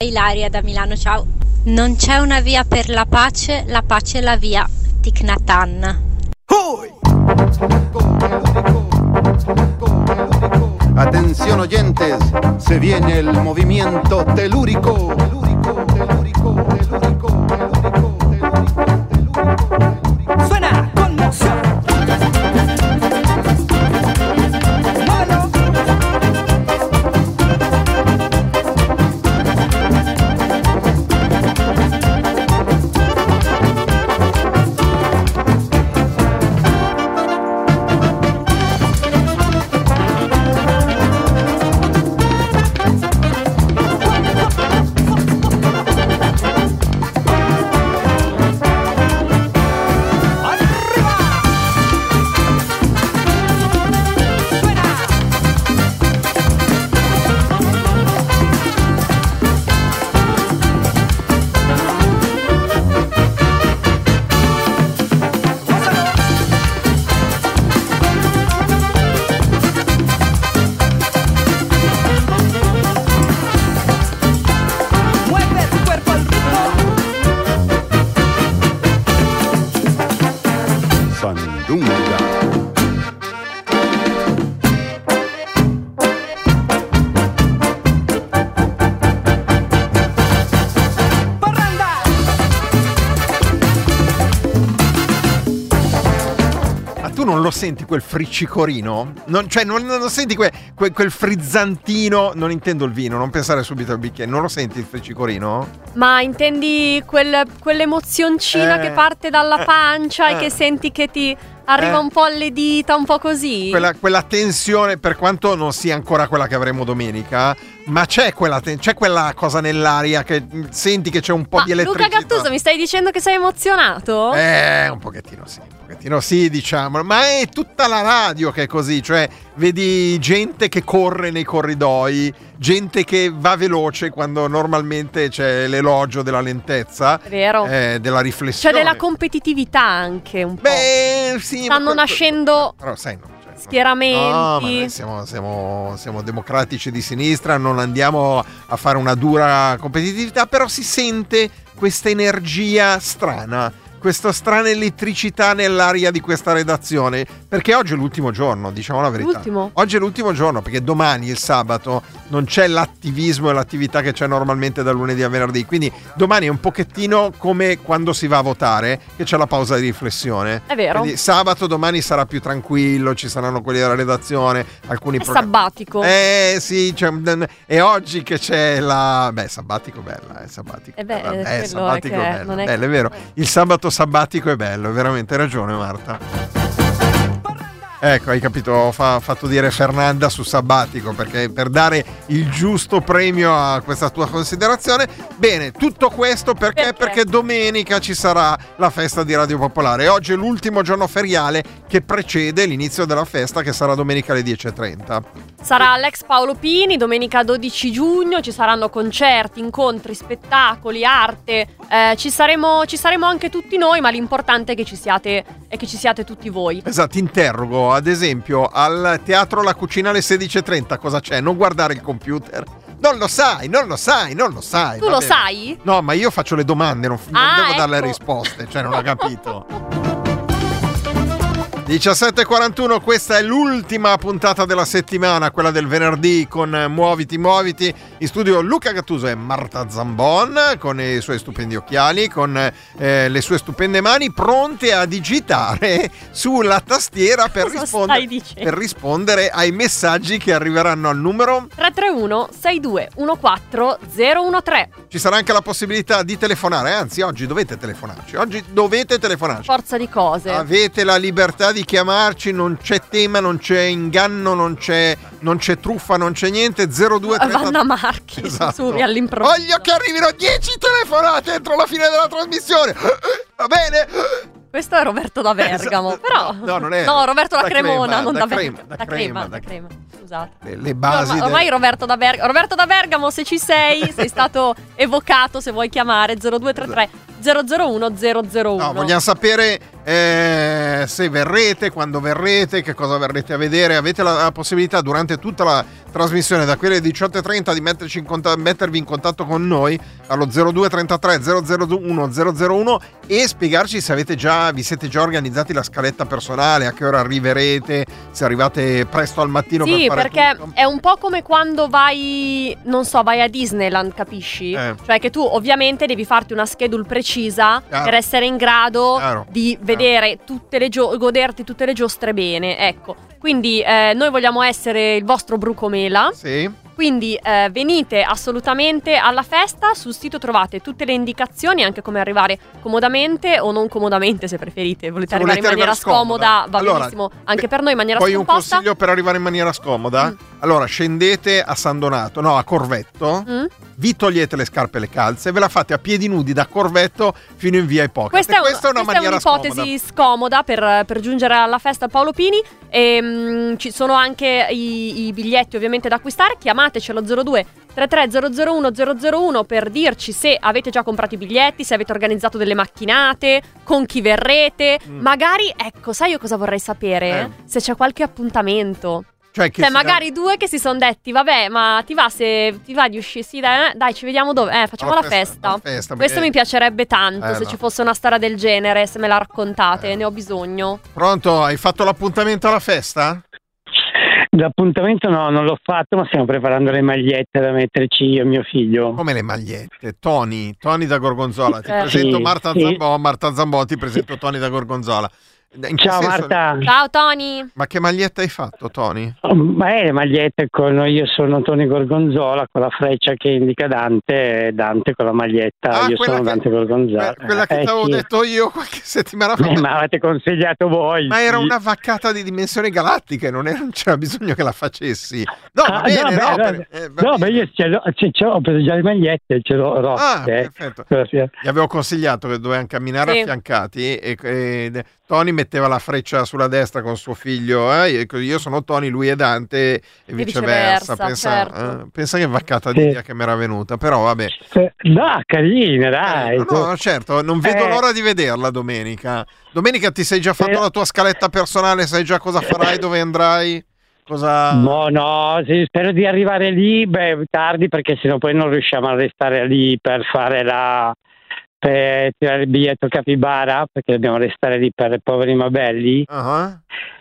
Ilaria da Milano, ciao. Non c'è una via per la pace, la pace è la via. Hanh. Atención oyentes, se viene el movimiento telúrico, lo senti quel friccicorino? Non, cioè, non, non senti que- que- quel frizzantino? Non intendo il vino, non pensare subito al bicchiere. Non lo senti il friccicorino? Ma intendi quel- quell'emozioncina Eh. che parte dalla pancia Eh. e che senti che ti arriva Eh. un po' alle dita, un po' così? Quella, quella tensione, per quanto non sia ancora quella che avremo domenica, ma c'è quella, ten- c'è quella cosa nell'aria che mm, senti che c'è un po' Ma di Luca elettricità. Gattuso, mi stai dicendo che sei emozionato? Eh, un pochettino sì, pochettino sì, diciamo, ma è tutta la radio che è così, cioè vedi gente che corre nei corridoi, gente che va veloce quando normalmente c'è l'elogio della lentezza, eh, della C'è riflessione. della competitività anche un po'. Beh, sì, ma Stanno que- nascendo Però sai, no, cioè, no. schieramenti. No, ma noi siamo, siamo- siamo democratici di sinistra, non andiamo a fare una dura competitività, però si sente questa energia strana, questa strana elettricità nell'aria di questa redazione, perché oggi è l'ultimo giorno, diciamo la verità. L'ultimo? Oggi è l'ultimo giorno, perché domani, il sabato, non c'è l'attivismo e l'attività che c'è normalmente da lunedì a venerdì, quindi domani è un pochettino come quando si va a votare, che c'è la pausa di riflessione. È vero. Quindi sabato domani sarà più tranquillo, ci saranno quelli della redazione, alcuni È programmi. sabbatico. Eh sì, un- è oggi che c'è la... Beh, sabbatico bella, eh, sabbatico. Eh beh, bella. eh, Eh, è sabbatico è, bello, non è bello, che- è vero. Il sabato sabbatico è bello, veramente, hai ragione Marta. Ecco, hai capito, ho fa- fatto dire Fernanda su sabbatico perché per dare il giusto premio a questa tua considerazione. Bene, tutto questo perché? Perché? Perché domenica ci sarà la festa di Radio Popolare. Oggi è l'ultimo giorno feriale che precede l'inizio della festa che sarà domenica alle 10.30. Sarà l'ex Paolo Pini, domenica 12 giugno, ci saranno concerti, incontri, spettacoli, arte, eh, ci, saremo, ci saremo anche tutti noi, ma l'importante è che ci siate, è che ci siate tutti voi. Esatto, ti interrogo, ad esempio, al teatro La Cucina alle 16.30 cosa c'è? Non guardare il computer. Non lo sai, non lo sai, non lo sai. Tu lo bene. sai? No, ma io faccio le domande, non, non Ah, devo dare le ecco. risposte, cioè non ho capito. 17.41, questa è l'ultima puntata della settimana, quella del venerdì con Muoviti Muoviti. In studio Luca Gattuso e Marta Zambon con i suoi stupendi occhiali, con eh, le sue stupende mani pronte a digitare sulla tastiera per, rispondere, per rispondere ai messaggi che arriveranno al numero 331 62 14 013 Ci sarà anche la possibilità di telefonare, anzi oggi dovete telefonarci, oggi dovete telefonarci. Forza di cose. Avete la libertà di chiamarci, non c'è tema, non c'è inganno, non c'è, non c'è truffa, non c'è niente. 0230 Vanna Marchi, Esatto. su, all'improvviso. Voglio che arrivino 10 telefonate entro la fine della trasmissione. Va bene? Questo è Roberto da Bergamo, Esatto. però... No, no, non è- No, Roberto da, da Cremona, Crema, non da da, Crema, Bergamo. da Da crema, da crema. Scusate. Le, le basi Ormai, del- ormai Roberto da Bergamo. Roberto da Bergamo, se ci sei, sei stato evocato, se vuoi chiamare 0233 001 001. No, vogliamo sapere eh, se verrete, quando verrete, che cosa verrete a vedere. Avete la, la possibilità durante tutta la trasmissione, da quelle 18.30, di metterci in conta- mettervi in contatto con noi allo 0233 001 001 e spiegarci se avete già, vi siete già organizzati la scaletta personale, a che ora arriverete, se arrivate presto al mattino Sì, per perché tutto. è un po' come quando vai, non so, vai a Disneyland, capisci? Eh. Cioè che tu ovviamente devi farti una schedule precisa Chiaro. per essere in grado Chiaro. di vedere tutte le gio- goderti tutte le giostre bene, ecco. Quindi eh, noi vogliamo essere il vostro brucomela, Sì. Quindi eh, venite assolutamente alla festa, sul sito trovate tutte le indicazioni, anche come arrivare comodamente o non comodamente se preferite, volete Se arrivare volete in maniera scomoda. scomoda, va Allora, benissimo, anche per noi in maniera Poi un scomposta. consiglio per arrivare in maniera scomoda. Mm. Allora, scendete a San Donato, no, a Corvetto. Mm? vi togliete le scarpe e le calze e ve la fate a piedi nudi da Corvetto fino in via Ipoca. Questa è, un- questa è una questa è un'ipotesi scomoda, per, per giungere alla festa Paolo Pini. E, mm, ci sono anche i, i biglietti ovviamente da acquistare. Chiamateci allo 02 33 001 001 per dirci se avete già comprato i biglietti, se avete organizzato delle macchinate, con chi verrete. Mm. Magari, ecco, sai io cosa vorrei sapere? Eh. Se c'è qualche appuntamento. Cioè, che Cioè, magari due che si sono detti, vabbè, ma ti va se ti va di uscire? Sì, dai, eh, dai, ci vediamo dove? Eh, facciamo alla la festa. alla festa, Questo mi piacerebbe tanto, Eh, se no. ci fosse una storia del genere, se me la raccontate, Eh. ne ho bisogno. Pronto? Hai fatto l'appuntamento alla festa? L'appuntamento no, non l'ho fatto, ma stiamo preparando le magliette da metterci io e mio figlio. Come le magliette? Tony, Tony da Gorgonzola. Ti Eh. presento Sì, Marta sì. Zambò, Marta Zambò, ti presento Tony da Gorgonzola. Ciao senso- Marta, Ciao Tony! Ma che maglietta hai fatto, Tony? Oh, ma è le magliette con io sono Tony Gorgonzola con la freccia che indica Dante e Dante con la maglietta Ah, io sono che- Dante Gorgonzola. Que- quella che Eh, ti avevo sì. detto io qualche settimana fa. Eh, ma avete consigliato voi. Ma era una vaccata di dimensioni galattiche, non, era- non c'era bisogno che la facessi. No, va Ah, bene, no, no, beh, per- beh, eh, va No, bene. ma io ce l'ho, ce- ce l'ho, ho preso già le magliette, ce l'ho rotte. Ah, perfetto. Gli avevo consigliato che dovevano camminare Sì. affiancati e, e Tony metteva la freccia sulla destra con suo figlio. eh, e io sono Tony, lui è Dante e viceversa. viceversa, Pensa, certo. eh, pensa che vaccata Sì. di idea che mi era venuta. Però vabbè. Eh, No, carina, dai. Eh, no, no, certo, non vedo Eh. l'ora di vederla domenica. Domenica ti sei già fatto Eh. la tua scaletta personale, sai già cosa farai, dove andrai? Cosa... No, no, sì, spero di arrivare lì, beh, tardi perché sennò poi non riusciamo a restare lì per fare la per tirare il biglietto capibara perché dobbiamo restare lì per poveri ma belli Ah.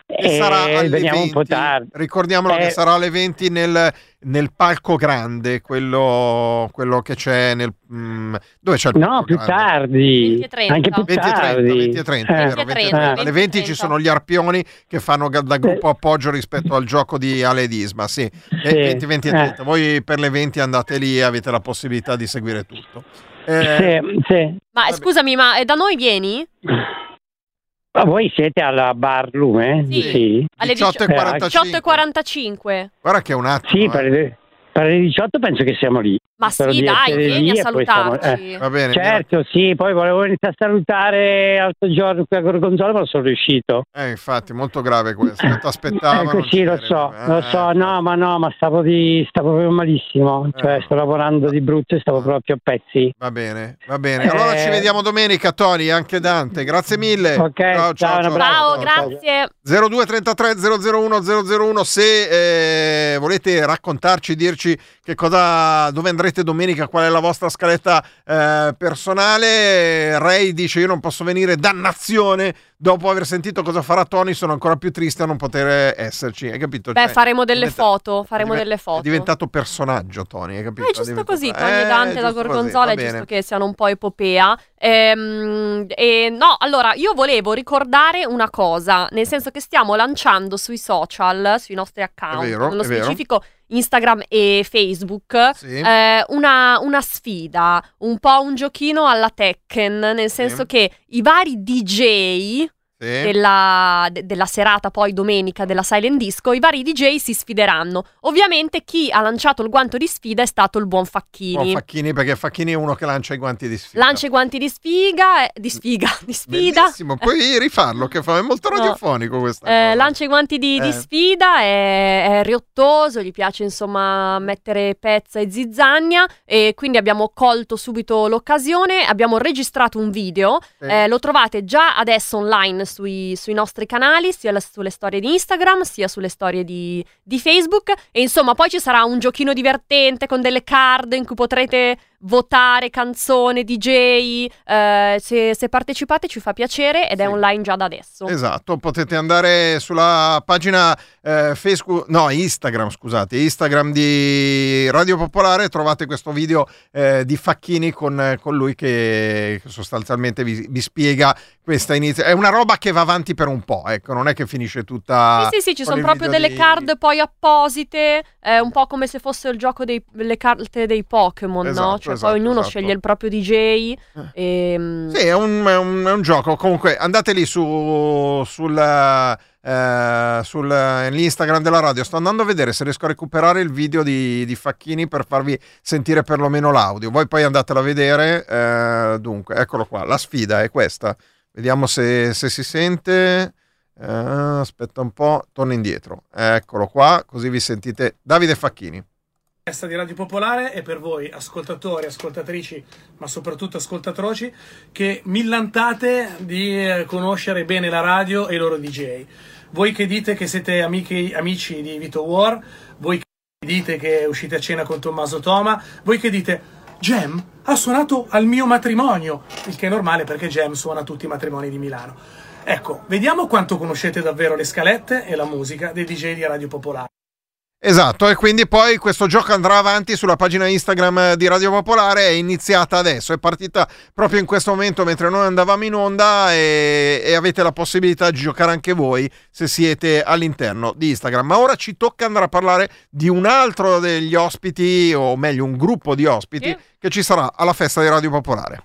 E e sarà alle veniamo 20. un po' tardi. Ricordiamolo che Eh. sarà alle 20 nel, nel palco grande, quello, quello che c'è nel... mm, dove c'è il palco No, più grande? tardi, 20 30. anche più 20 e 30, tardi. 20 e 30, Eh, vero, 20 e 20 e 30, 30. Alle 20 ci 20 sono gli arpioni che fanno da gruppo appoggio rispetto al gioco di Ale Disma, sì. E Sì, 20, 20 e eh. 30. Voi per le 20 andate lì e avete la possibilità di seguire tutto. Eh, Sì, sì. Ma Vabbè. scusami, ma eh, da noi vieni? Ma voi siete alla Bar Lume? Sì. Alle 18 e dici- 45. 18.45. Guarda che è un attimo. Sì, eh. per per le 18 penso che siamo lì. Ma Spero sì, dai, vieni a poi siamo- salutarci. eh. Va bene. Certo, sì, poi volevo iniziare a salutare l'altro giorno qui a Gorgonzola, ma non sono riuscito. Eh, infatti, molto grave questo. Ti aspettavo. Ecco, sì, lo so, lo so, no, ma no, ma stavo, di, stavo proprio malissimo, cioè Eh. sto lavorando di brutto e stavo proprio a pezzi. Va bene, va bene. Allora Eh. ci vediamo domenica, Tony, e anche Dante. Grazie mille. Ok, ciao, un abbraccio. Ciao, Bravo. grazie. 0233 001 001 se eh, volete raccontarci, dirci che cosa, dove andrete domenica, qual è la vostra scaletta eh, personale. Ray dice io non posso venire, dannazione, dopo aver sentito cosa farà Tony sono ancora più triste a non poter esserci, hai capito? Beh, Cioè, faremo delle foto, faremo è diven- delle foto. È diventato personaggio Tony, hai capito? Eh, è giusto diventato- così, Tony Eh, Dante da così, Gorgonzola va è giusto che siano un po' epopea. Ehm, e no, allora, io volevo ricordare una cosa, nel senso che stiamo lanciando sui social, sui nostri account, È vero, nello è vero. specifico Instagram e Facebook, Sì. eh, una, una sfida, un po' un giochino alla Tekken, nel senso che i vari DJ Eh, Sì. della, de- della serata poi domenica della Silent Disco, i vari DJ si sfideranno. Ovviamente chi ha lanciato il guanto di sfida è stato il buon Facchini. Buon Facchini perché Facchini è uno che lancia i guanti di sfida. Lancia i guanti di sfiga, eh, di sfiga, di sfida. Bellissimo, puoi rifarlo che fa è molto No. radiofonico questa Eh, cosa. lancia i guanti di, di Eh. sfida, è, è riottoso, gli piace insomma mettere pezza e zizzania e quindi abbiamo colto subito l'occasione, abbiamo registrato un video, Sì. eh, lo trovate già adesso online sui, sui nostri canali, sia la- sulle storie di Instagram, sia sulle storie di, di Facebook e insomma poi ci sarà un giochino divertente con delle card in cui potrete votare canzone, DJ, eh, se, se partecipate ci fa piacere ed è Sì. online già da adesso. Esatto, potete andare sulla pagina eh, Facebook, no, Instagram, scusate, Instagram di Radio Popolare, trovate questo video eh, di Facchini con, con lui che sostanzialmente vi, vi spiega questa iniziativa. È una roba che va avanti per un po', ecco, non è che finisce tutta... Sì, sì, sì, ci sono proprio delle di- card poi apposite, eh, un po' come se fosse il gioco delle carte dei Pokémon, Esatto, no? Cioè esatto, poi ognuno esatto. sceglie il proprio DJ. ehm, Sì, è un, è un- è un gioco. Comunque andate lì su, sul, eh, sull'Instagram della radio. Sto andando a vedere se riesco a recuperare il video di, di Facchini per farvi sentire perlomeno l'audio. Voi poi andatelo a vedere. eh, dunque, eccolo qua. La sfida è questa. Vediamo se, se si sente. Eh, aspetta un po', torno indietro. Eccolo qua, così vi sentite Davide Facchini. Festa di Radio Popolare e per voi ascoltatori, ascoltatrici, ma soprattutto ascoltatrici che millantate di eh, conoscere bene la radio e i loro DJ. Voi che dite che siete amiche- amici di Vito War, voi che dite che uscite a cena con Tommaso Toma, voi che dite Gem ha suonato al mio matrimonio, il che è normale perché Gem suona a tutti i matrimoni di Milano. Ecco, vediamo quanto conoscete davvero le scalette e la musica dei DJ di Radio Popolare. Esatto, e quindi poi questo gioco andrà avanti sulla pagina Instagram di Radio Popolare, è iniziata adesso, è partita proprio in questo momento mentre noi andavamo in onda e, e avete la possibilità di giocare anche voi se siete all'interno di Instagram. Ma ora ci tocca andare a parlare di un altro degli ospiti, o meglio un gruppo di ospiti, Sì. che ci sarà alla festa di Radio Popolare.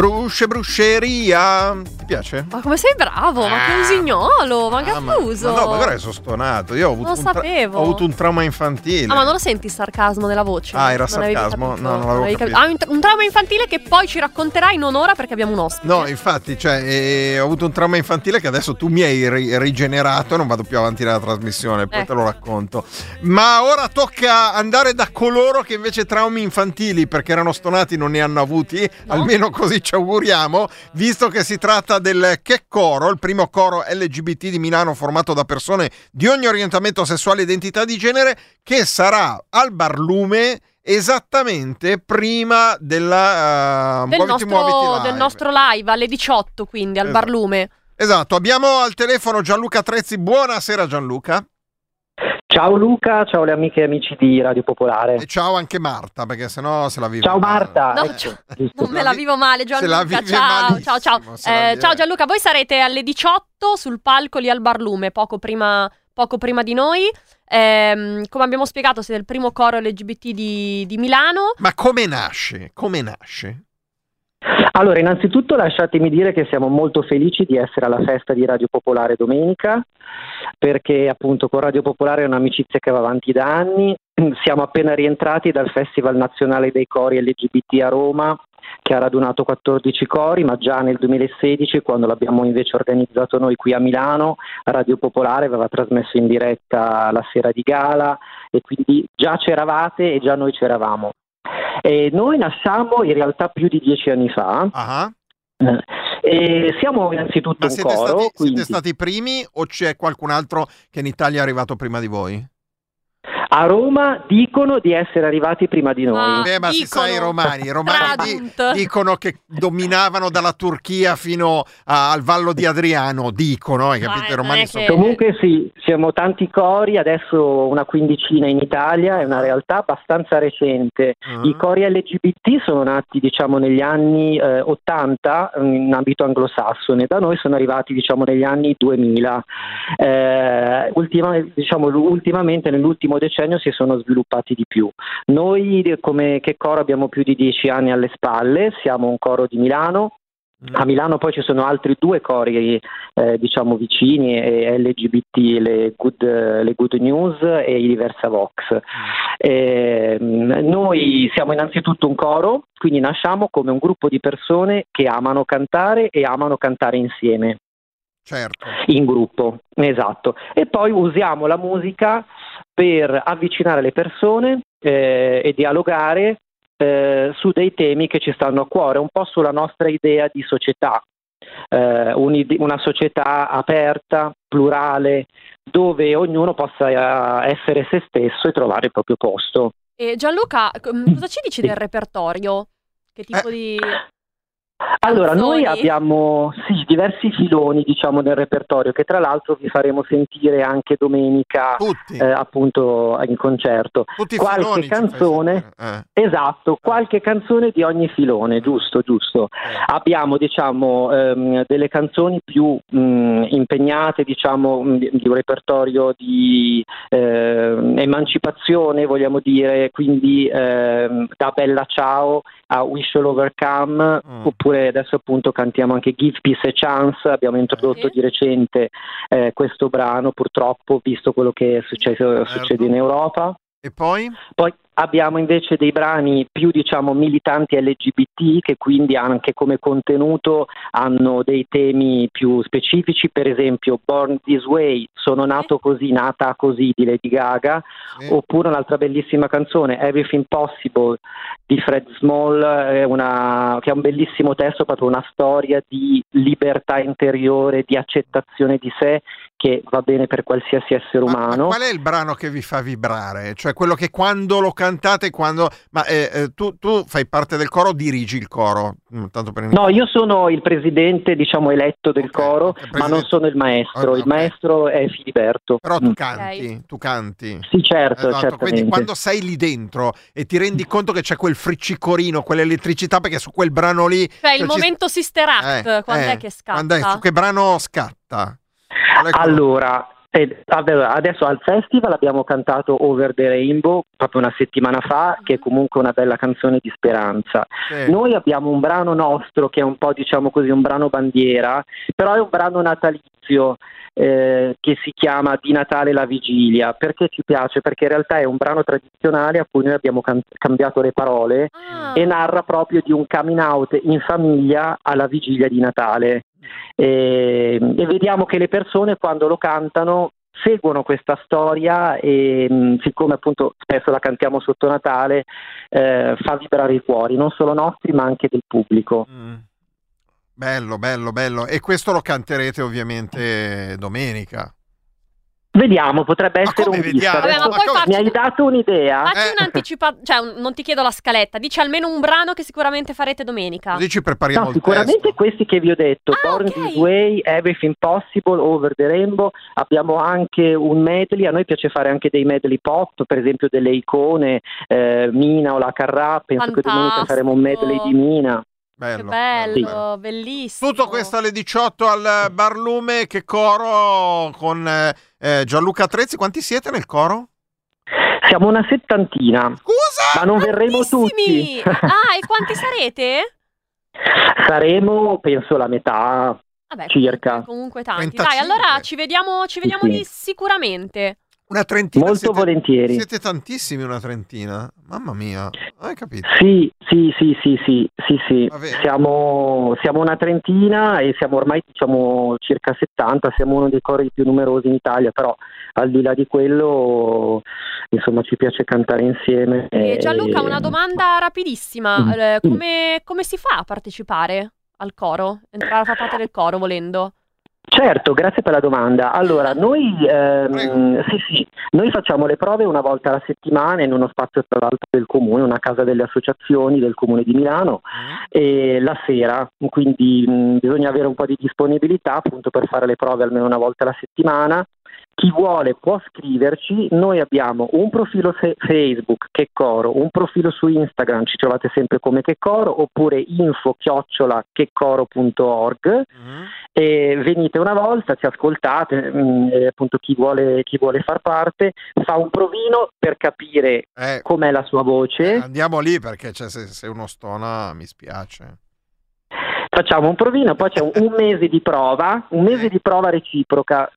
Brusce Brusceria. Ti piace? Ma come sei bravo, ma che Ah. usignolo, ma Ah, ma, Gattuso. ma no, magari sono stonato. Io ho avuto, Non un, tra- sapevo. ho avuto un trauma infantile. Ah, ma non lo senti il sarcasmo nella voce? Ah, era Non sarcasmo? No, non l'avevo capito. Ah, un, un trauma infantile che poi ci racconterai in un'ora perché abbiamo un ospite. No, infatti, cioè, eh, ho avuto un trauma infantile che adesso tu mi hai ri- rigenerato e non vado più avanti nella trasmissione, poi Ecco. te lo racconto. Ma ora tocca andare da coloro che invece traumi infantili, perché erano stonati, non ne hanno avuti, almeno così ci auguriamo, visto che si tratta del Che Coro, il primo coro LGBT di Milano formato da persone di ogni orientamento sessuale e identità di genere, che sarà al Barlume esattamente prima della uh, del, Muoviti nostro, Muoviti Live. del nostro live alle 18, quindi al Esatto. Barlume. Esatto, abbiamo al telefono Gianluca Trezzi. Buonasera Gianluca. Ciao Luca, ciao le amiche e amici di Radio Popolare. E ciao anche Marta, perché sennò se la vive. Ciao male. Marta. No, giusto. Non me la vivo male, Se la Gianluca. vive Ciao, ciao, ciao. Eh, vive- ciao Gianluca, voi sarete alle 18 sul palco lì al Barlume, poco prima, poco prima di noi. Ehm, come abbiamo spiegato, siete il primo coro LGBT di, di Milano. Ma come nasce? Come nasce? Allora, innanzitutto lasciatemi dire che siamo molto felici di essere alla festa di Radio Popolare domenica, perché appunto con Radio Popolare è un'amicizia che va avanti da anni. Siamo appena rientrati dal Festival Nazionale dei Cori LGBT a Roma, che ha radunato 14 cori, ma già nel 2016, quando l'abbiamo invece organizzato noi qui a Milano, Radio Popolare aveva trasmesso in diretta la sera di gala e quindi già c'eravate e già noi c'eravamo. E noi nasciamo in realtà più di dieci anni fa. Ah, E siamo innanzitutto Ma un siete coro, stati, quindi siete stati i primi o c'è qualcun altro che in Italia è arrivato prima di voi? A Roma dicono di essere arrivati prima di noi. Ah, Beh, ma si dicono. sa i romani. I romani dicono che dominavano dalla Turchia fino a- al Vallo di Adriano. Dicono, hai capito? I romani sono... che- Comunque sì, siamo tanti cori, adesso una quindicina in Italia, è una realtà abbastanza recente. Ah. I cori LGBT sono nati diciamo negli anni eh, 80 in ambito anglosassone, da noi sono arrivati diciamo negli anni 2000. Eh, ultima- diciamo, ultimamente nell'ultimo decennio si sono sviluppati di più. Noi come che coro abbiamo più di dieci anni alle spalle, siamo un coro di Milano. A Milano poi ci sono altri due cori eh, diciamo vicini e LGBT, le Good, le Good News e i Diversa Vox. Eh, noi siamo innanzitutto un coro, quindi nasciamo come un gruppo di persone che amano cantare e amano cantare insieme Certo. in gruppo, esatto. E poi usiamo la musica per avvicinare le persone eh, e dialogare eh, su dei temi che ci stanno a cuore, un po' sulla nostra idea di società, eh, una società aperta, plurale, dove ognuno possa eh, essere se stesso e trovare il proprio posto. E Gianluca, com- cosa ci dici Sì. del repertorio? Che tipo Eh. di... Allora, noi abbiamo sì, diversi filoni diciamo, nel repertorio che tra l'altro vi faremo sentire anche domenica eh, appunto in concerto. Tutti qualche canzone-. Eh. Esatto, qualche canzone di ogni filone, giusto, giusto. Eh. Abbiamo diciamo ehm, delle canzoni più mh, impegnate, diciamo, mh, di di un repertorio di ehm, emancipazione, vogliamo dire, quindi ehm, da Bella Ciao a We Shall Overcome, Mm. oppure adesso appunto cantiamo anche Give Peace a Chance, abbiamo introdotto di recente eh, questo brano, purtroppo, visto quello che è successo, Certo. succede in Europa. E poi? Poi abbiamo invece dei brani più diciamo militanti LGBT che quindi anche come contenuto hanno dei temi più specifici, per esempio Born This Way, Sono nato così, nata così di Lady Gaga, Sì. oppure un'altra bellissima canzone, Everything Possible di Fred Small, è una- che è un bellissimo testo, proprio una storia di libertà interiore, di accettazione di sé che va bene per qualsiasi essere Ma- umano. Ma, qual è il brano che vi fa vibrare? Cioè quello che quando lo cantate, quando... Ma eh, eh, tu, tu fai parte del coro o dirigi il coro? Mm, Tanto per No, io sono il presidente, diciamo, eletto del Ok, coro, ma non sono il maestro. Ok, Il maestro è Filiberto. Però tu Mm. canti, tu canti. Sì, certo, Esatto, certamente. quindi quando sei lì dentro e ti rendi conto che c'è quel friccicorino, quell'elettricità, perché su quel brano lì... Cioè, il cioè, ci- momento Sister Act, Eh, quando eh, è che scatta? Quando è, su che brano scatta? Allora, adesso al festival abbiamo cantato Over the Rainbow proprio una settimana fa, che è comunque una bella canzone di speranza. Sì. Noi abbiamo un brano nostro che è un po' diciamo così un brano bandiera, però è un brano natalizio eh, che si chiama Di Natale la vigilia. Perché ci piace? Perché in realtà è un brano tradizionale a cui noi abbiamo can- cambiato le parole Ah. e narra proprio di un coming out in famiglia alla vigilia di Natale. E, e vediamo che le persone quando lo cantano seguono questa storia e mh, siccome appunto spesso la cantiamo sotto Natale eh, fa vibrare i cuori non solo nostri ma anche del pubblico. Mm. Bello, bello, bello. E questo lo canterete ovviamente domenica. Vediamo, potrebbe essere un vediamo? Vabbè, ma poi facci, mi hai dato un'idea. facci Eh. un'anticipa- cioè un- non ti chiedo la scaletta, dici almeno un brano che sicuramente farete domenica. Così ci prepariamo No, il sicuramente testo. questi che vi ho detto, Ah, Born ok. This Way, Everything Possible, Over the Rainbow, abbiamo anche un medley, a noi piace fare anche dei medley pop, per esempio delle icone, eh, Mina o la Carrà, penso che domenica Fantastico. faremo un medley di Mina. Che Bello, bello, bellissimo. Tutto questo alle 18 al Barlume, che coro con eh, eh, Gianluca Trezzi. Quanti siete nel coro? Siamo una settantina, Scusa! ma non verremo tutti. Ah, e quanti sarete? Saremo, penso, la metà. Vabbè, Circa. Comunque tanti. 35. Dai, allora ci vediamo, ci vediamo sì. lì sicuramente. Una trentina. Molto siete, volentieri. Siete tantissimi, una trentina. Mamma mia, hai capito? Sì, sì, sì, sì, sì, sì, sì. Siamo, siamo una trentina e siamo ormai diciamo circa 70, siamo uno dei cori più numerosi in Italia, però al di là di quello insomma ci piace cantare insieme. E e- Gianluca, una domanda rapidissima. Mm. Eh, come, come si fa a partecipare al coro? Entrare a far parte del coro volendo? Certo, grazie per la domanda. Allora, noi, ehm, sì, sì, noi facciamo le prove una volta alla settimana in uno spazio tra l'altro del comune, una casa delle associazioni del comune di Milano e la sera, quindi mh, bisogna avere un po' di disponibilità appunto per fare le prove almeno una volta alla settimana. Chi vuole può scriverci, noi abbiamo un profilo Facebook che coro, un profilo su Instagram, ci trovate sempre come che coro, oppure info chiocciola checoro.org Mm. e venite una volta, ci ascoltate, mh, e appunto chi vuole, chi vuole far parte fa un provino per capire Eh, com'è la sua voce. andiamo lì perché cioè, se, se uno stona mi spiace. Facciamo un provino, poi c'è un, mese di prova, un mese Eh. di prova reciproca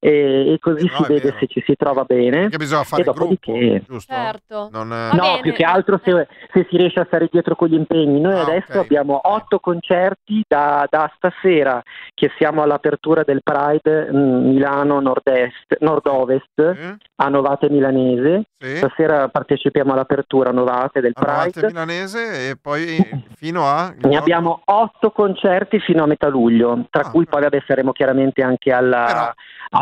e, e così Eh, no, si vede vero. se ci si trova bene. Perché bisogna fare E dopodiché- gruppo, giusto? Certo. Non, Va No, bene. più che altro se, se si riesce a stare dietro con gli impegni. Noi Ah, adesso ok. abbiamo otto concerti da, da stasera che siamo all'apertura del Pride mh, Milano Nord-Est, Nord-Ovest Eh? a Novate Milanese. Sì. Stasera partecipiamo all'apertura a Novate del A Novate Pride. milanese e poi fino a... Ne abbiamo otto concerti fino a metà luglio, tra Ah, cui poi vabbè, saremo chiaramente anche alla... Però-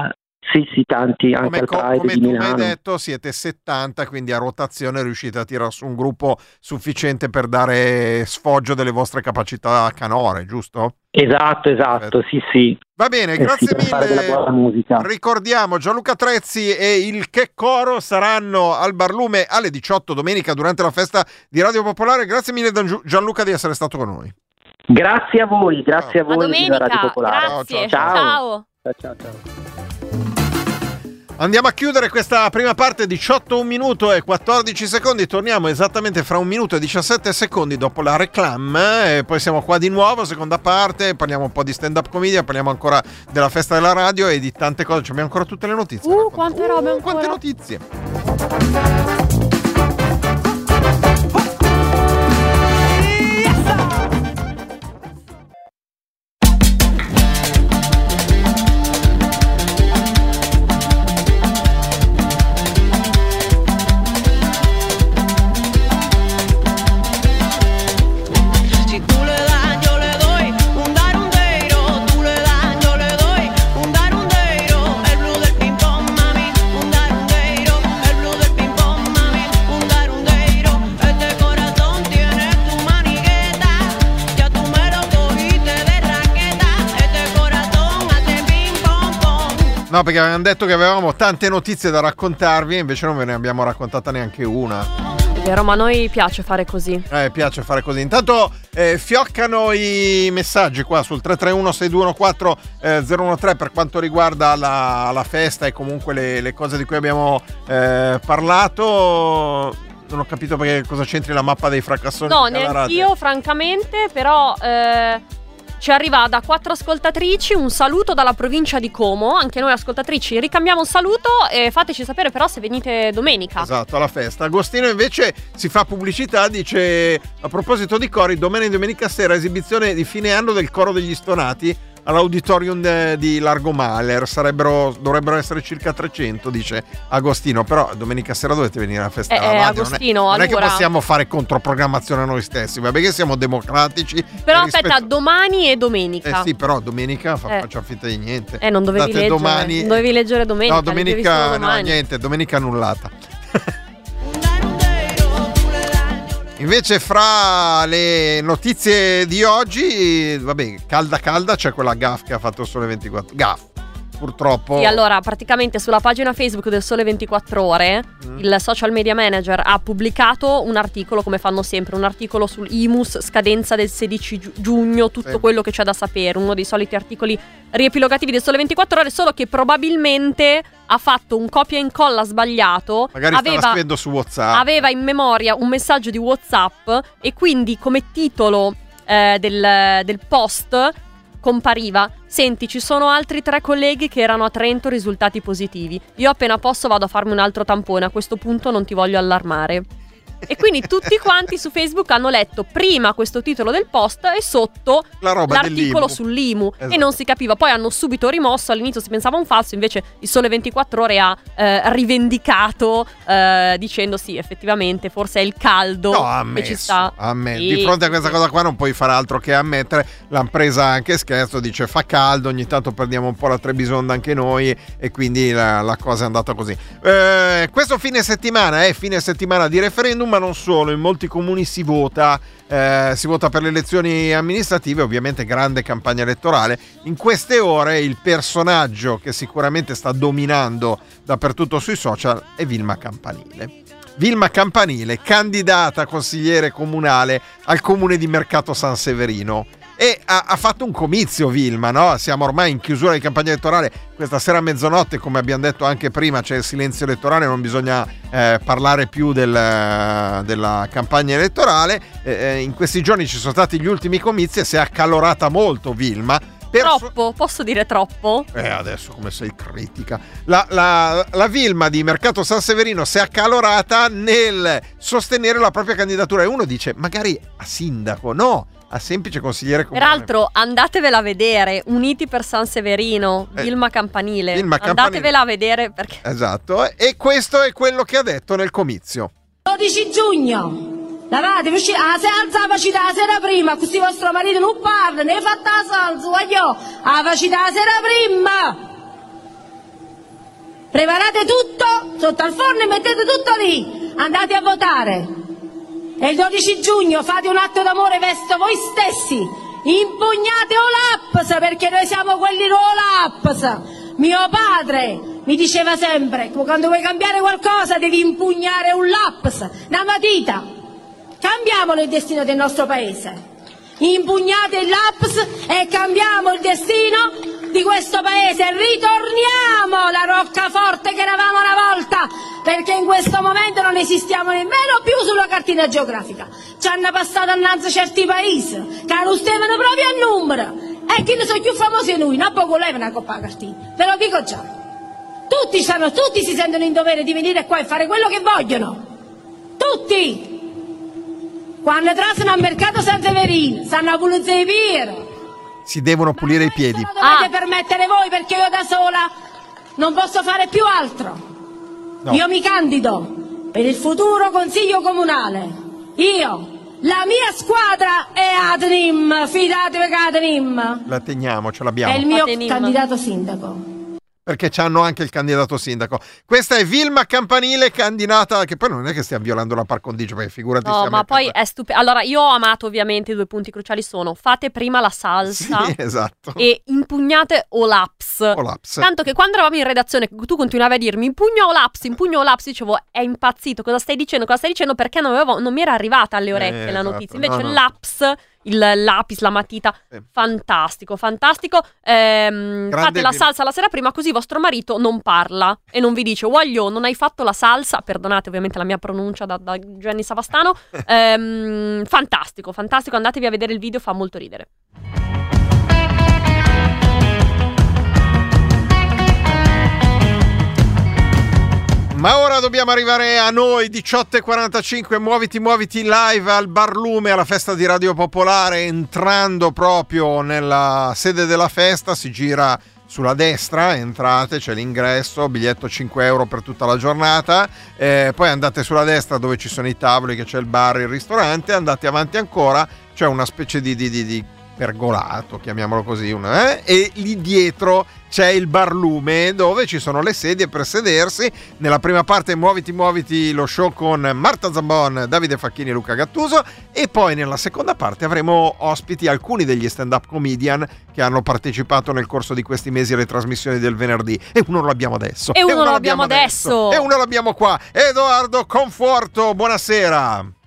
a- sì, sì, tanti, anche Come, al Pride come di tu mi hai Milano. detto, siete 70, quindi a rotazione riuscite a tirare su un gruppo sufficiente per dare sfoggio delle vostre capacità canore, giusto? Esatto, esatto, sì, sì. Va bene, Eh sì, grazie buona mille. Ricordiamo, Gianluca Trezzi e il Che Coro saranno al Barlume alle 18 domenica durante la festa di Radio Popolare. Grazie mille Gian- Gianluca di essere stato con noi. Grazie a voi, grazie a A voi Radio domenica. Popolare. Grazie. Ciao, ciao. Ciao. Ciao, ciao. Andiamo a chiudere questa prima parte 18 1 minuto e 14 secondi. Torniamo esattamente fra un minuto e 17 secondi dopo la reclam. E poi siamo qua di nuovo, seconda parte. Parliamo un po' di stand-up comedy, parliamo ancora della festa della radio e di tante cose. Ci abbiamo ancora tutte le notizie. Uh, quante robe Uh, Quante ancora. notizie. Perché avevamo detto che avevamo tante notizie da raccontarvi, e invece non ve ne abbiamo raccontata neanche una. vero, ma a noi piace fare così. Eh, piace fare così. Intanto eh, fioccano i messaggi qua sul 331-6214-013 per quanto riguarda la, la festa e comunque le, le cose di cui abbiamo eh, parlato. Non ho capito perché cosa c'entri la mappa dei fracassoni. No, neanche io, francamente, però eh, ci arriva da quattro ascoltatrici un saluto dalla provincia di Como. Anche noi ascoltatrici ricambiamo un saluto e fateci sapere però se venite domenica. Esatto, alla festa. Agostino invece si fa pubblicità, dice a proposito di cori, domenica e domenica sera esibizione di fine anno del coro degli stonati all'auditorium di Largo Mahler, sarebbero, dovrebbero essere circa 300, dice Agostino, però domenica sera dovete venire alla festa Eh, eh, radio, Agostino, non, è, non è che allora- possiamo fare controprogrammazione noi stessi, va bene che siamo democratici. Però e aspetta, rispetto- domani e Eh domenica. sì, però domenica fa- Eh. facciamo finta di niente. Eh, non dovevi Date leggere. domani- non dovevi leggere domenica. No, domenica no, domani. niente, domenica annullata. Invece fra le notizie di oggi, vabbè, calda calda c'è quella gaff che ha fatto Sole 24. Gaff, purtroppo. Sì, allora, praticamente sulla pagina Facebook del Sole 24 Ore, Mm. il social media manager ha pubblicato un articolo, come fanno sempre, un articolo sul IMUS, scadenza del 16 giu- giugno, tutto Sì. quello che c'è da sapere, uno dei soliti articoli riepilogativi del Sole 24 Ore, solo che probabilmente ha fatto un copia e incolla sbagliato, Magari aveva, scrivendo su WhatsApp. aveva in memoria un messaggio di WhatsApp e quindi come titolo eh, del, del post compariva Senti, ci sono altri tre colleghi che erano a Trento risultati positivi. Io appena posso vado a farmi un altro tampone, a questo punto non ti voglio allarmare. E quindi tutti quanti su Facebook hanno letto prima questo titolo del post e sotto La l'articolo dell'IMU. sull'IMU Esatto. e non si capiva. Poi hanno subito rimosso, all'inizio si pensava un falso, invece il Sole 24 Ore ha eh, rivendicato eh, dicendo sì, effettivamente, forse è il caldo No, ha che ammesso, ci sta. ammesso. Sì, Di fronte a questa cosa qua non puoi fare altro che ammettere. L'hanno presa anche scherzo, dice fa caldo, ogni tanto perdiamo un po' la Trebisonda anche noi e quindi la, la cosa è andata così. Eh, questo fine settimana è fine settimana di referendum, ma non solo, in molti comuni si vota. eh, si vota per le elezioni amministrative, ovviamente grande campagna elettorale. In queste ore il personaggio che sicuramente sta dominando dappertutto sui social è Vilma Campanile. Vilma Campanile, candidata consigliere comunale al comune di Mercato San Severino. E ha, ha fatto un comizio Vilma, no? Siamo ormai in chiusura di campagna elettorale. Questa sera a mezzanotte, come abbiamo detto anche prima, c'è il silenzio elettorale, non bisogna eh, parlare più del- della campagna elettorale. Eh, eh, in questi giorni ci sono stati gli ultimi comizi e si è accalorata molto Vilma. Troppo, posso dire troppo? eh, adesso come sei critica. La, la- la Vilma di Mercato San Severino si è accalorata nel sostenere la propria candidatura e uno dice magari a sindaco, no, a semplice consigliere comunale. Peraltro, andatevela a vedere. Uniti per San Severino, Eh, Vilma Campanile. Vilma Campanile. Andatevela a vedere perché. Esatto, e questo è quello che ha detto nel comizio. 12 giugno. Lavate, uscite, ah, se alza la la sera prima, così vostro marito non parla, ne fatta la salsa, voglio, la facita la sera prima. Preparate tutto sotto al forno e mettete tutto lì. Andate a votare. E il 12 giugno fate un atto d'amore verso voi stessi. Impugnate Olaps perché noi siamo quelli Olaps. Mio padre mi diceva sempre, quando vuoi cambiare qualcosa devi impugnare un laps, una matita. Cambiamolo il destino del nostro paese. Impugnate il laps e cambiamo il destino di questo paese. Ritorniamo alla roccaforte che eravamo una volta, perché in questo momento non esistiamo nemmeno più sulla cartina geografica. Ci hanno passato annanzi certi paesi, che non stavano proprio a numero. E chi ne sono più famosi di noi, non poco leva una coppa a cartina. Ve lo dico già. Tutti, sanno, tutti si sentono in dovere di venire qua e fare quello che vogliono. Tutti! Quando trasano al mercato San Severino, stanno a pulizia i piedi. Si devono pulire i piedi. Lo dovete Ah. permettere voi perché io da sola non posso fare più altro. No. Io mi candido per il futuro consiglio comunale. Io, la mia squadra è Adnim, fidatevi che Adnim La teniamo, ce è l'abbiamo. il mio Atenim. candidato sindaco. Perché hanno anche il candidato sindaco. Questa è Vilma Campanile, candidata, che poi non è che stiamo violando la par condicio, perché figurati No, ma poi è stupido. Allora, io ho amato ovviamente i due punti cruciali sono fate prima la salsa Sì, esatto. e impugnate Olaps. Olaps. Tanto che quando eravamo in redazione tu continuavi a dirmi impugno Olaps, impugno Olaps, dicevo è impazzito, cosa stai dicendo, cosa stai dicendo perché non, avevo- non mi era arrivata alle orecchie Eh, la esatto, notizia. Invece no, no. l'Aps, il lapis, la matita, Sì. fantastico, fantastico. Ehm, fate la salsa la sera prima così vostro marito non parla e non vi dice voglio, non hai fatto la salsa, perdonate ovviamente la mia pronuncia da, da Gianni Savastano. Ehm, fantastico, fantastico, andatevi a vedere il video, fa molto ridere. Ma ora dobbiamo arrivare a noi, 18.45, muoviti, muoviti live al Barlume, alla festa di Radio Popolare, entrando proprio nella sede della festa, si gira sulla destra, entrate, c'è l'ingresso, biglietto 5 euro per tutta la giornata, eh, poi andate sulla destra dove ci sono i tavoli, che c'è il bar, il ristorante, andate avanti ancora, c'è una specie di, di- di- di pergolato, chiamiamolo così, una, eh, e lì dietro c'è il barlume dove ci sono le sedie per sedersi. Nella prima parte Muoviti Muoviti lo show con Marta Zambon, Davide Facchini e Luca Gattuso e poi nella seconda parte avremo ospiti alcuni degli stand-up comedian che hanno partecipato nel corso di questi mesi alle trasmissioni del venerdì e uno lo abbiamo adesso. E uno lo abbiamo adesso. E uno l'abbiamo qua. Edoardo Conforto, buonasera.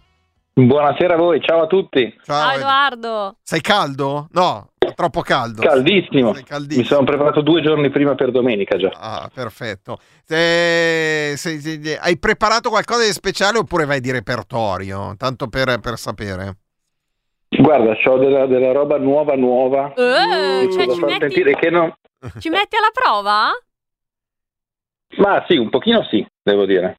Buonasera a voi, ciao a tutti. Ciao Edo. Edoardo. Sei caldo? No, è troppo caldo. Caldissimo. Sei caldissimo. Mi sono preparato due giorni prima per domenica già. Ah, perfetto. Eh, se- se- hai preparato qualcosa di speciale oppure vai di repertorio? Tanto per, per sapere. Guarda, ho della, della roba nuova nuova. Che cioè, ci metti, sentire che non... ci metti alla prova? Ma sì, un pochino sì, devo dire.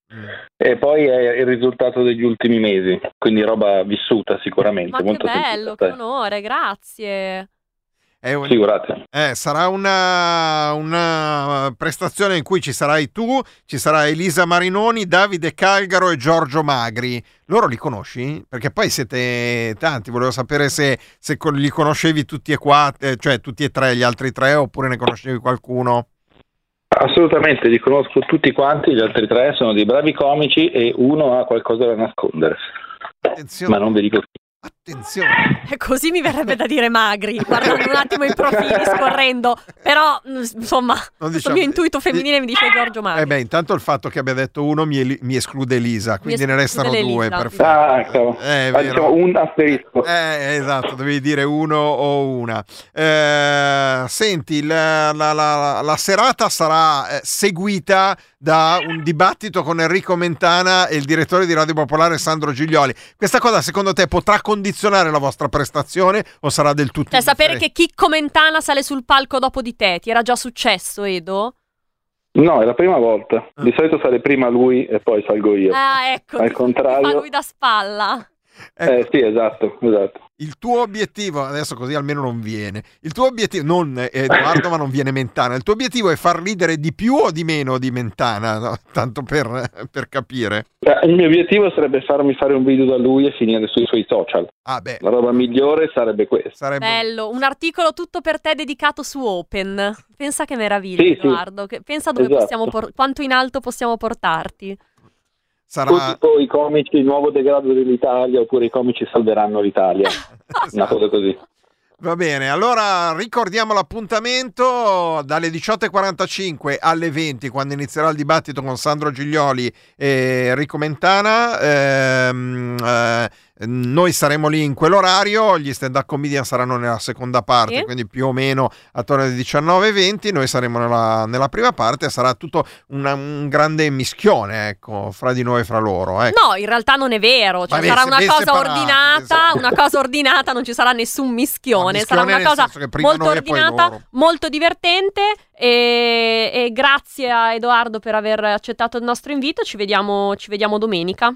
E poi è il risultato degli ultimi mesi, quindi roba vissuta sicuramente. Ma che molto bello, sentita, che onore, grazie. Un- Figurate. eh, sarà una, una prestazione in cui ci sarai tu, ci sarà Elisa Marinoni, Davide Calgaro e Giorgio Magri. Loro li conosci? Perché poi siete tanti, volevo sapere se, se li conoscevi tutti e quattro, cioè tutti e tre, gli altri tre, oppure ne conoscevi qualcuno? Assolutamente, li conosco tutti quanti, gli altri tre sono dei bravi comici e uno ha qualcosa da nascondere. Attenzione, Ma non vi dico chi. Attenzione. E così mi verrebbe da dire magri, guardando un attimo i profili, scorrendo. Però, mm, insomma, diciamo- mio intuito femminile mi dice Giorgio Magri. Eh beh, intanto il fatto che abbia detto uno mi, mi esclude Elisa, quindi ne esclude restano due. Elisa. Perfetto. Ah, cavolo. Eh, Ah, diciamo un asterisco. Eh, esatto, devi dire uno o una. Eh, senti, la, la- la- la serata sarà eh, seguita da un dibattito con Enrico Mentana e il direttore di Radio Popolare Sandro Giglioli. Questa cosa secondo te potrà condizionare la vostra prestazione o sarà del tutto... Cioè, sapere che? Chicco Mentana sale sul palco dopo di te, ti era già successo, Edo? No, è la prima volta. Di solito sale prima lui e poi salgo io. Ah, ecco, Al contrario. fa lui da spalla. Ecco, Eh sì, esatto, esatto. Il tuo obiettivo, adesso così almeno non viene, il tuo obiettivo, non Edoardo ma non viene Mentana, il tuo obiettivo è far ridere di più o di meno di Mentana, no? tanto per, per capire. Eh, Il mio obiettivo sarebbe farmi fare un video da lui e finire sui suoi social. Ah beh, La roba migliore sarebbe questa. sarebbe... Bello, un articolo tutto per te dedicato su Open. Pensa che meraviglia, Sì, sì. Edoardo. che- pensa dove Esatto. possiamo por- quanto in alto possiamo portarti. Sarà... O tipo i comici, il nuovo degrado dell'Italia, oppure i comici salveranno l'Italia. Una cosa così. Va bene, allora ricordiamo l'appuntamento dalle 18.45 alle 20 quando inizierà il dibattito con Sandro Giglioli e Enrico Mentana. Ehm, eh, noi saremo lì in quell'orario, gli stand-up comedian saranno nella seconda parte, Sì. quindi più o meno attorno alle 19.20, noi saremo nella, nella prima parte, sarà tutto una- un grande mischione, ecco, fra di noi e fra loro. Ecco. No, in realtà non è vero. Cioè, sarà una cosa separati, ordinata, una cosa ordinata, non ci sarà nessun mischione. No, sarà mischione una cosa molto ordinata, molto divertente. E, e grazie a Edoardo per aver accettato il nostro invito. Ci vediamo, ci vediamo domenica.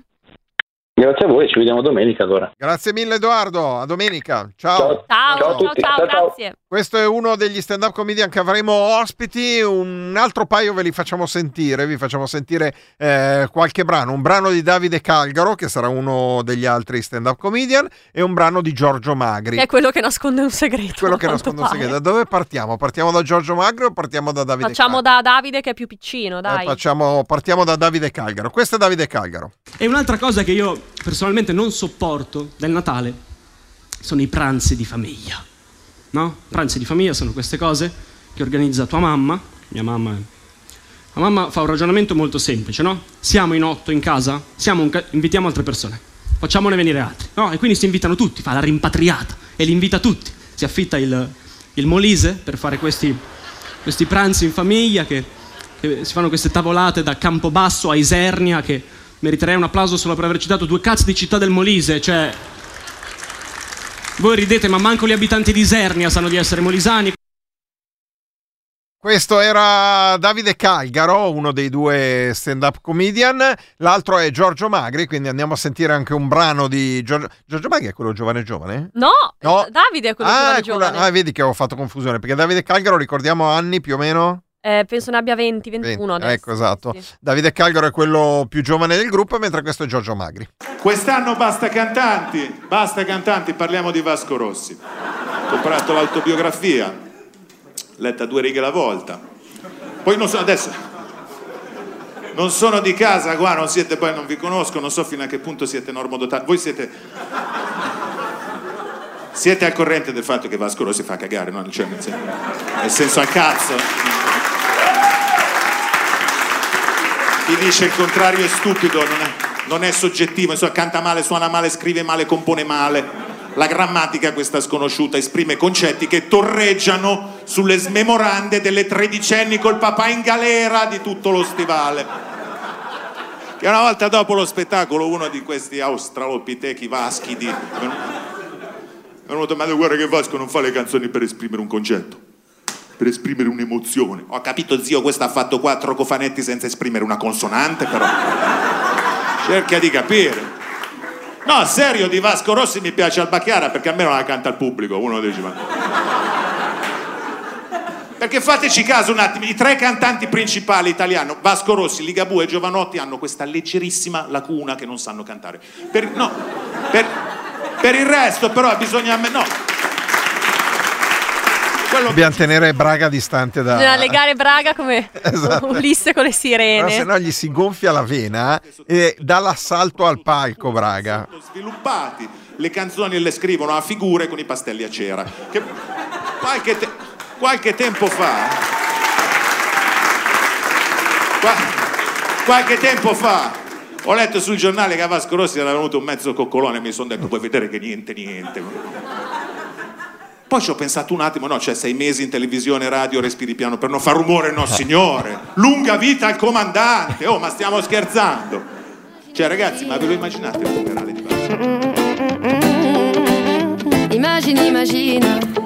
Grazie a voi, ci vediamo domenica allora. Grazie mille Edoardo, a domenica. Ciao. Ciao, Ciao a ciao, tutti. ciao, Ciao, ciao. grazie. Questo è uno degli stand-up comedian che avremo ospiti, un altro paio ve li facciamo sentire, vi facciamo sentire eh, qualche brano, un brano di Davide Calgaro che sarà uno degli altri stand-up comedian e un brano di Giorgio Magri. Che è quello che nasconde un segreto. Quello che nasconde un pare. segreto. Da dove partiamo? Partiamo da Giorgio Magri o partiamo da Davide Facciamo Calgaro? da Davide che è più piccino, Eh, dai. facciamo- partiamo da Davide Calgaro. Questo è Davide Calgaro. E un'altra cosa che io personalmente non sopporto del Natale sono i pranzi di famiglia. No? Pranzi di famiglia sono queste cose che organizza tua mamma, mia mamma. La mamma fa un ragionamento molto semplice, no? Siamo in otto in casa, ca- invitiamo altre persone, facciamone venire altri, no? E quindi si invitano tutti, fa la rimpatriata e li invita tutti. Si affitta il, il Molise per fare questi, questi pranzi in famiglia che, che si fanno queste tavolate da Campobasso a Isernia che meriterei un applauso solo per aver citato due cazzo di città del Molise, cioè voi ridete ma manco gli abitanti di Isernia sanno di essere molisani. Questo era Davide Calgaro, uno dei due stand-up comedian, l'altro è Giorgio Magri, quindi andiamo a sentire anche un brano di Giorgio, Giorgio Magri è quello giovane giovane? No, No. Davide è quello ah, giovane quella- giovane. ah, vedi che ho fatto confusione, perché Davide Calgaro ricordiamo anni più o meno? Eh, penso ne abbia 20, 21 adesso. Ecco, esatto. Davide Calgaro è quello più giovane del gruppo, mentre questo è Giorgio Magri. Quest'anno basta cantanti, basta cantanti, parliamo di Vasco Rossi. Ho comprato l'autobiografia, letta due righe alla volta. Poi non so, adesso non sono di casa qua, non siete poi, non vi conosco, non so fino a che punto siete normodotati. Voi siete siete al corrente del fatto che Vasco Rossi fa cagare, no? Cioè, nel senso, nel senso al cazzo. Chi dice il contrario è stupido, non è, non è soggettivo, insomma, canta male, suona male, scrive male, compone male. La grammatica, questa sconosciuta, esprime concetti che torreggiano sulle smemorande delle tredicenni col papà in galera di tutto lo stivale. Che una volta dopo lo spettacolo uno di questi australopitechi vaschi di... è venuto ma guarda che Vasco non fa le canzoni per esprimere un concetto per esprimere un'emozione. Ho capito, zio, questo ha fatto quattro cofanetti senza esprimere una consonante, però. Cerca di capire. No, serio, di Vasco Rossi mi piace Albacchiara perché almeno la canta al pubblico. Uno dice, ma. Perché fateci caso un attimo, i tre cantanti principali italiani, Vasco Rossi, Ligabue e Giovanotti, hanno questa leggerissima lacuna che non sanno cantare. Per, no, per, per il resto, però, bisogna. No. Quello Dobbiamo tenere Braga distante da... Bisogna legare Braga come Esatto. Ulisse con le sirene. se no gli si gonfia la vena e dà l'assalto al palco Braga. sviluppati. Le canzoni le scrivono a figure con i pastelli a cera. Che qualche, te- qualche tempo fa. qua- qualche tempo fa. Ho letto sul giornale che a Vasco Rossi era venuto un mezzo coccolone e mi sono detto puoi vedere che niente niente. Poi ci ho pensato un attimo, no, cioè sei mesi in televisione, radio, respiri piano per non far rumore, no signore. Lunga vita al comandante. Oh, ma stiamo scherzando. Cioè ragazzi, ma ve lo immaginate il funerale di Vasco? Imagine, imagine.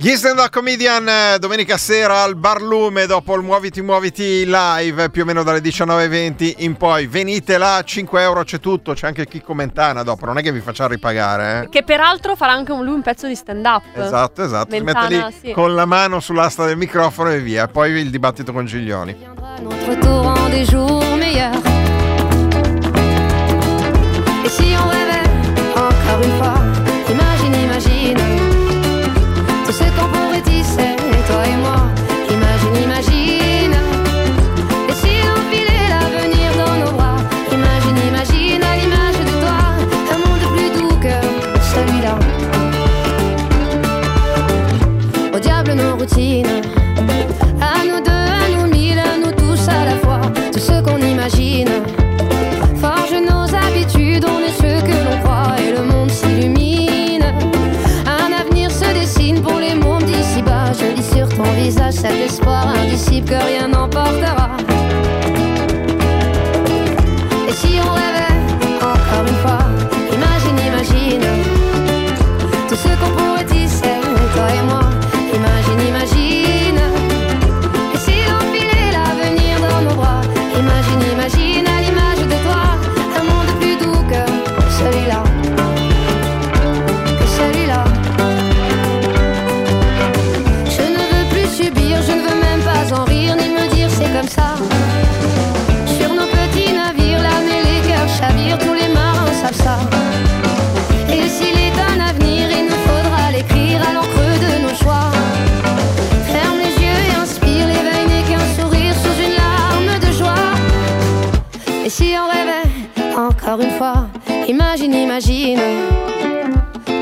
Gli stand up comedian eh, domenica sera al Barlume dopo il Muoviti Muoviti live più o meno dalle 19.20 in poi. Venite là, 5 euro c'è tutto, c'è anche chi commentana dopo, non è che vi faccia ripagare. Eh? Che peraltro farà anche un- lui un pezzo di stand up. Esatto, esatto. Si mette Mentana, lì sì. con la mano sull'asta del microfono e via. Poi il dibattito con Giglioni. Retour en des jours meilleurs. Et si on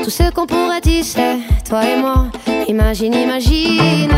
tout ce qu'on pourrait tisser, toi et moi. Imagine, imagine.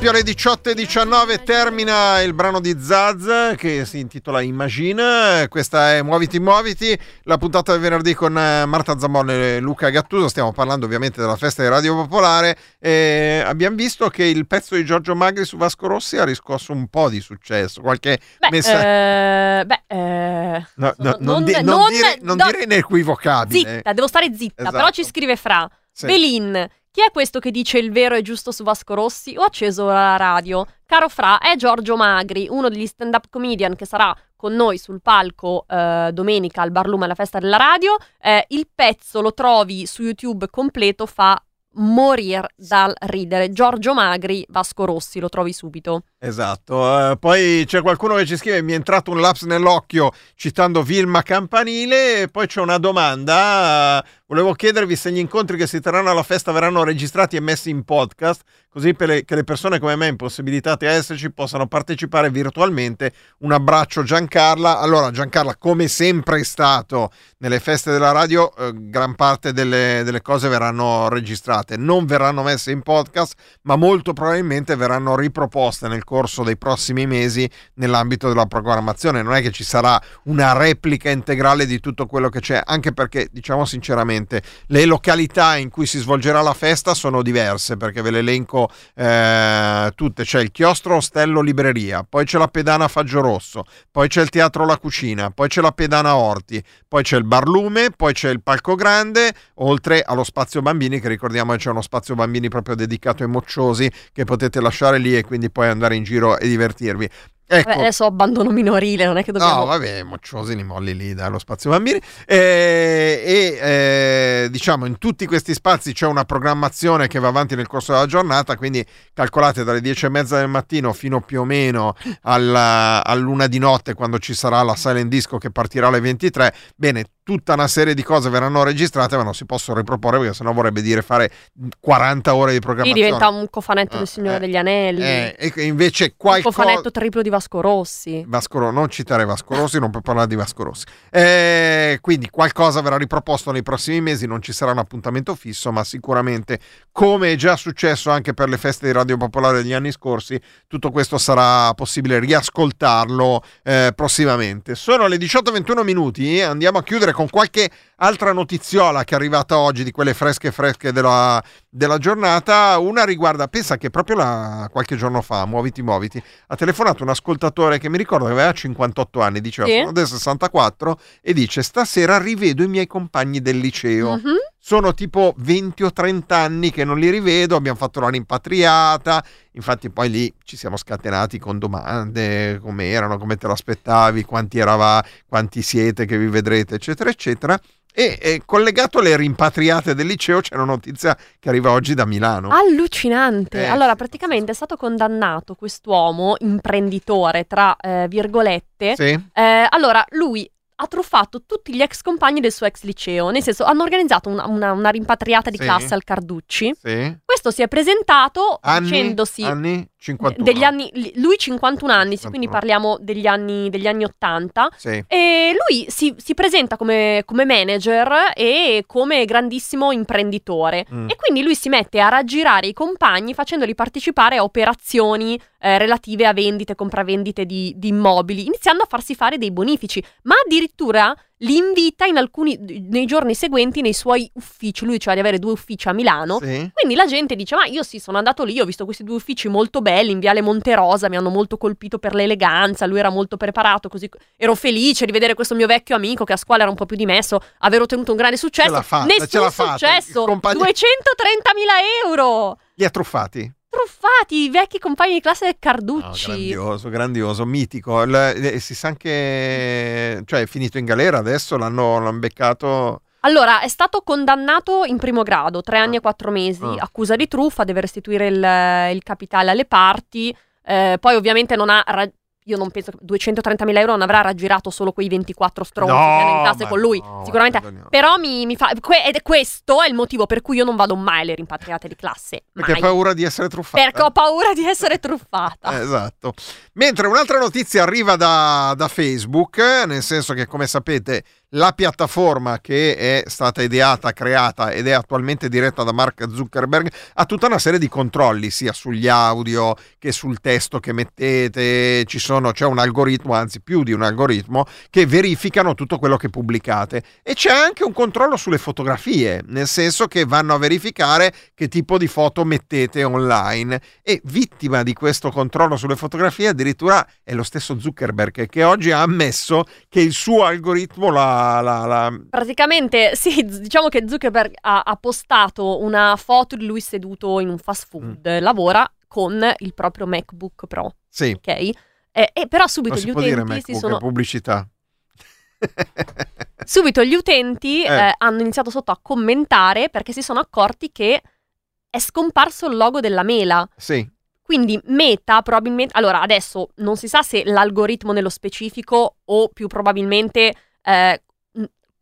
Proprio alle 18 e 19 termina il brano di Zaz che si intitola Immagina. Questa è Muoviti Muoviti, la puntata del venerdì con eh, Marta Zambon e Luca Gattuso. Stiamo parlando ovviamente della festa di Radio Popolare. E abbiamo visto che il pezzo di Giorgio Magri su Vasco Rossi ha riscosso un po' di successo. Qualche messaggio. eh, beh, eh, No, no, non, non- di- non non- dire, non dire inequivocabile. zitta, devo stare zitta. Esatto. Però ci scrive Fra. Sì. Belin, chi è questo che dice il vero e giusto su Vasco Rossi? Ho acceso la radio. Caro Fra, è Giorgio Magri, uno degli stand-up comedian che sarà con noi sul palco eh, domenica al Barlume alla festa della radio. Eh, il pezzo lo trovi su YouTube completo, fa morire dal ridere. Giorgio Magri, Vasco Rossi, lo trovi subito. Esatto, eh, poi c'è qualcuno che ci scrive mi è entrato un laps nell'occhio citando Vilma Campanile e poi c'è una domanda, eh, volevo chiedervi se gli incontri che si terranno alla festa verranno registrati e messi in podcast, così le- che le persone come me impossibilitate a esserci possano partecipare virtualmente. Un abbraccio Giancarla. Allora Giancarla, come sempre è stato nelle feste della radio, eh, gran parte delle, delle cose verranno registrate, non verranno messe in podcast, ma molto probabilmente verranno riproposte nel corso dei prossimi mesi nell'ambito della programmazione. Non è che ci sarà una replica integrale di tutto quello che c'è, anche perché, diciamo sinceramente, le località in cui si svolgerà la festa sono diverse, perché ve le elenco eh, tutte. C'è il chiostro Ostello Libreria, poi c'è la pedana Faggio Rosso, poi c'è il teatro La Cucina, poi c'è la pedana Orti, poi c'è il Barlume, poi c'è il Palco Grande, oltre allo spazio bambini, che ricordiamo c'è uno spazio bambini proprio dedicato ai mocciosi che potete lasciare lì e quindi poi andare in giro e divertirvi. Ecco, Vabbè, adesso abbandono minorile, non è che dobbiamo... No, vabbè, mocciosi li molli lì dallo spazio bambini. Eh, e eh, diciamo in tutti questi spazi c'è una programmazione che va avanti nel corso della giornata, quindi calcolate dalle 10 e mezza del mattino fino più o meno alla, all'una di notte quando ci sarà la silent disco che partirà alle 23. Bene, tutta una serie di cose verranno registrate, ma non si possono riproporre perché sennò vorrebbe dire fare 40 ore di Lì programmazione. diventa un cofanetto del Signore degli Anelli. Eh, e invece un qualcosa cofanetto triplo di Vasco Rossi. Vasco Ro- non citare Vasco Rossi, non puoi parlare di Vasco Rossi. Eh, quindi qualcosa verrà riproposto nei prossimi mesi, non ci sarà un appuntamento fisso, ma sicuramente, come è già successo anche per le feste di Radio Popolare degli anni scorsi, tutto questo sarà possibile riascoltarlo eh, prossimamente. Sono le 18.21 minuti, eh, andiamo a chiudere con qualche altra notiziola che è arrivata oggi di quelle fresche fresche della, della giornata. Una riguarda, pensa che proprio la- qualche giorno fa, muoviti muoviti, ha telefonato un ascoltatore che mi ricordo che aveva 58 anni, diceva Sì. sono del 64 e dice stasera rivedo i miei compagni del liceo. Mhm. Sono tipo 20 o 30 anni che non li rivedo, abbiamo fatto la rimpatriata, infatti poi lì ci siamo scatenati con domande, come erano, come te l'aspettavi, quanti erava, quanti siete che vi vedrete, eccetera, eccetera. E, e collegato alle rimpatriate del liceo c'è una notizia che arriva oggi da Milano. Allucinante. Eh, allora, praticamente è stato condannato quest'uomo, imprenditore, tra eh, virgolette. Sì. Eh, allora, lui ha truffato tutti gli ex compagni del suo ex liceo, nel senso hanno organizzato una, una- una rimpatriata di Sì. classe al Carducci. Sì. Questo si è presentato Anni, dicendosi anni 51. degli anni lui 51 anni, sì, quindi 51. parliamo degli anni, degli anni 80 Sì. e lui si, si presenta come, come manager e come grandissimo imprenditore. Mm. E quindi lui si mette a raggirare i compagni facendoli partecipare a operazioni eh, relative a vendite, compravendite di, di immobili, iniziando a farsi fare dei bonifici, ma addirittura li invita in alcuni, nei giorni seguenti nei suoi uffici. Lui diceva di avere due uffici a Milano. Sì. Quindi la gente dice: Ma io sì, sono andato lì, ho visto questi due uffici molto belli in Viale Monterosa, mi hanno molto colpito per l'eleganza. Lui era molto preparato, così ero felice di vedere questo mio vecchio amico che a scuola era un po' più dimesso, aver ottenuto un grande successo. l'ha fatta, ce Nessun l'ha fatta. successo, compagno- 230.000 euro. Li ha truffati? Truffati, i vecchi compagni di classe del No, Carducci. grandioso, grandioso, mitico. Il- eh, si sa anche, cioè è finito in galera adesso, l'hanno, l'hanno beccato. Allora, è stato condannato in primo grado, tre anni e quattro mesi, Ah. accusa di truffa, deve restituire il, il capitale alle parti, eh, poi ovviamente non ha... ra- io non penso che 230.000 euro non avrà raggirato solo quei 24 stronzi No, che hanno in classe ma con lui, no, sicuramente. no. Però mi, mi fa... que- ed è questo è il motivo per cui io non vado mai alle rimpatriate di classe. Perché mai. ha paura di essere truffata. Perché ho paura di essere truffata. Esatto. Mentre un'altra notizia arriva da, da Facebook, nel senso che come sapete la piattaforma che è stata ideata, creata ed è attualmente diretta da Mark Zuckerberg ha tutta una serie di controlli sia sugli audio che sul testo che mettete, sono, c'è un algoritmo, anzi più di un algoritmo, che verificano tutto quello che pubblicate. E c'è anche un controllo sulle fotografie, nel senso che vanno a verificare che tipo di foto mettete online. E vittima di questo controllo sulle fotografie addirittura è lo stesso Zuckerberg che oggi ha ammesso che il suo algoritmo la, la- la- Praticamente, sì, diciamo che Zuckerberg ha, ha postato una foto di lui seduto in un fast food, Mm. lavora con il proprio MacBook Pro, sì, ok? E, e però subito non gli può dire utenti si MacBook, sono... pubblicità. Subito gli utenti Eh. eh, hanno iniziato sotto a commentare perché si sono accorti che è scomparso il logo della mela. Sì, Quindi Meta probabilmente... Allora, adesso non si sa se l'algoritmo nello specifico o più probabilmente eh,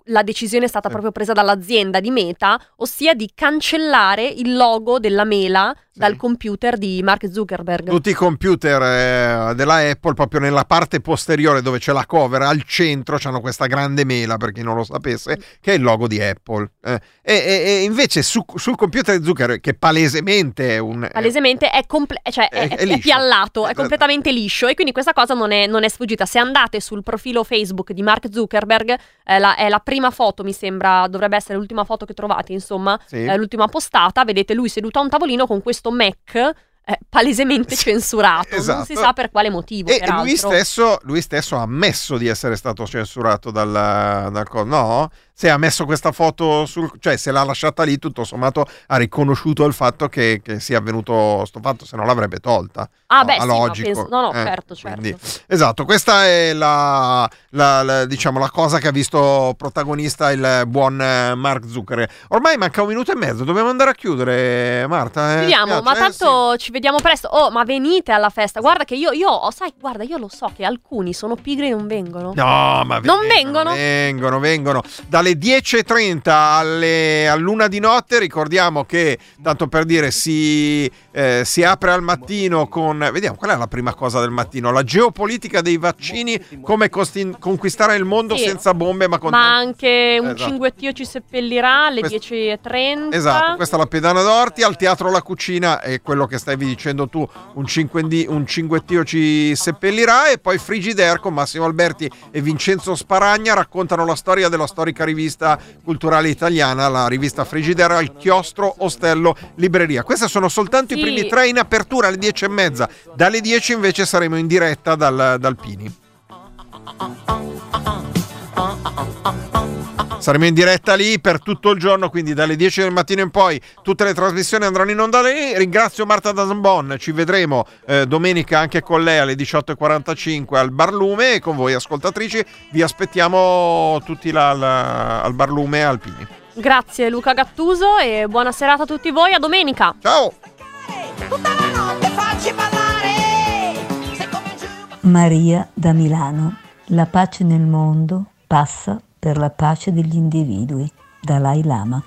la decisione è stata Sì. proprio presa dall'azienda di Meta, ossia di cancellare il logo della mela dal computer di Mark Zuckerberg. tutti i computer eh, della Apple proprio nella parte posteriore dove c'è la cover al centro hanno questa grande mela per chi non lo sapesse che è il logo di Apple Eh, e, e- invece su- sul computer di Zuckerberg che palesemente è un Palesemente è, comple- cioè è, È- è piallato, è Esatto. completamente liscio e quindi questa cosa non è, non è sfuggita. Se andate sul profilo Facebook di Mark Zuckerberg, eh, la- è la prima foto, mi sembra, dovrebbe essere l'ultima foto che trovate, insomma, Sì. eh, l'ultima postata, vedete lui seduto a un tavolino con questo Mac eh, palesemente censurato, non esatto. si sa per quale motivo. E lui stesso, lui stesso ha ammesso di essere stato censurato dal, dal No? Se ha messo questa foto sul... cioè se l'ha lasciata lì, tutto sommato ha riconosciuto il fatto che, che sia avvenuto sto fatto, se no l'avrebbe tolta. Ah, No, beh, sì, no, logico. penso- no, no, Eh, certo, certo. quindi- esatto, questa è la, la- la- diciamo, la cosa che ha visto protagonista il buon eh, Mark Zuckerberg. Ormai manca un minuto e mezzo, dobbiamo andare a chiudere, Marta. eh? Vediamo, Spiace, ma eh? tanto ci vediamo presto. Oh, ma venite alla festa. Guarda che io, io, oh, sai, guarda, io lo so che alcuni sono pigri e non vengono. No, ma Non vengono, vengono? vengono, vengono. Dalle 10.30 alle, all'una di notte ricordiamo che, tanto per dire, si, eh, si apre al mattino con... Vediamo, qual è la prima cosa del mattino? La geopolitica dei vaccini, come costi- conquistare il mondo Sì. senza bombe ma con... Ma anche un Esatto. cinguettio ci seppellirà alle Questo- 10.30. Esatto, questa è la pedana d'orti, al teatro La Cucina è quello che stavi dicendo tu, un, cinquendi- un cinguettio ci seppellirà e poi Frigidaire con Massimo Alberti e Vincenzo Sparagna raccontano la storia della storica rivista culturale italiana, la rivista Frigidaire al chiostro Ostello Libreria. Questi sono soltanto Sì. i primi tre in apertura alle 10 e mezza, dalle 10 invece saremo in diretta dal, dal Pini. Saremo in diretta lì per tutto il giorno, quindi dalle 10 del mattino in poi tutte le trasmissioni andranno in onda lì. Ringrazio Marta Dazambon, ci vedremo eh, domenica anche con lei alle 18.45 al Barlume e con voi ascoltatrici vi aspettiamo tutti là al, al Barlume Alpini. Grazie Luca Gattuso e buona serata a tutti voi. A domenica. Ciao. Maria da Milano. La pace nel mondo passa per la pace degli individui. Dalai Lama.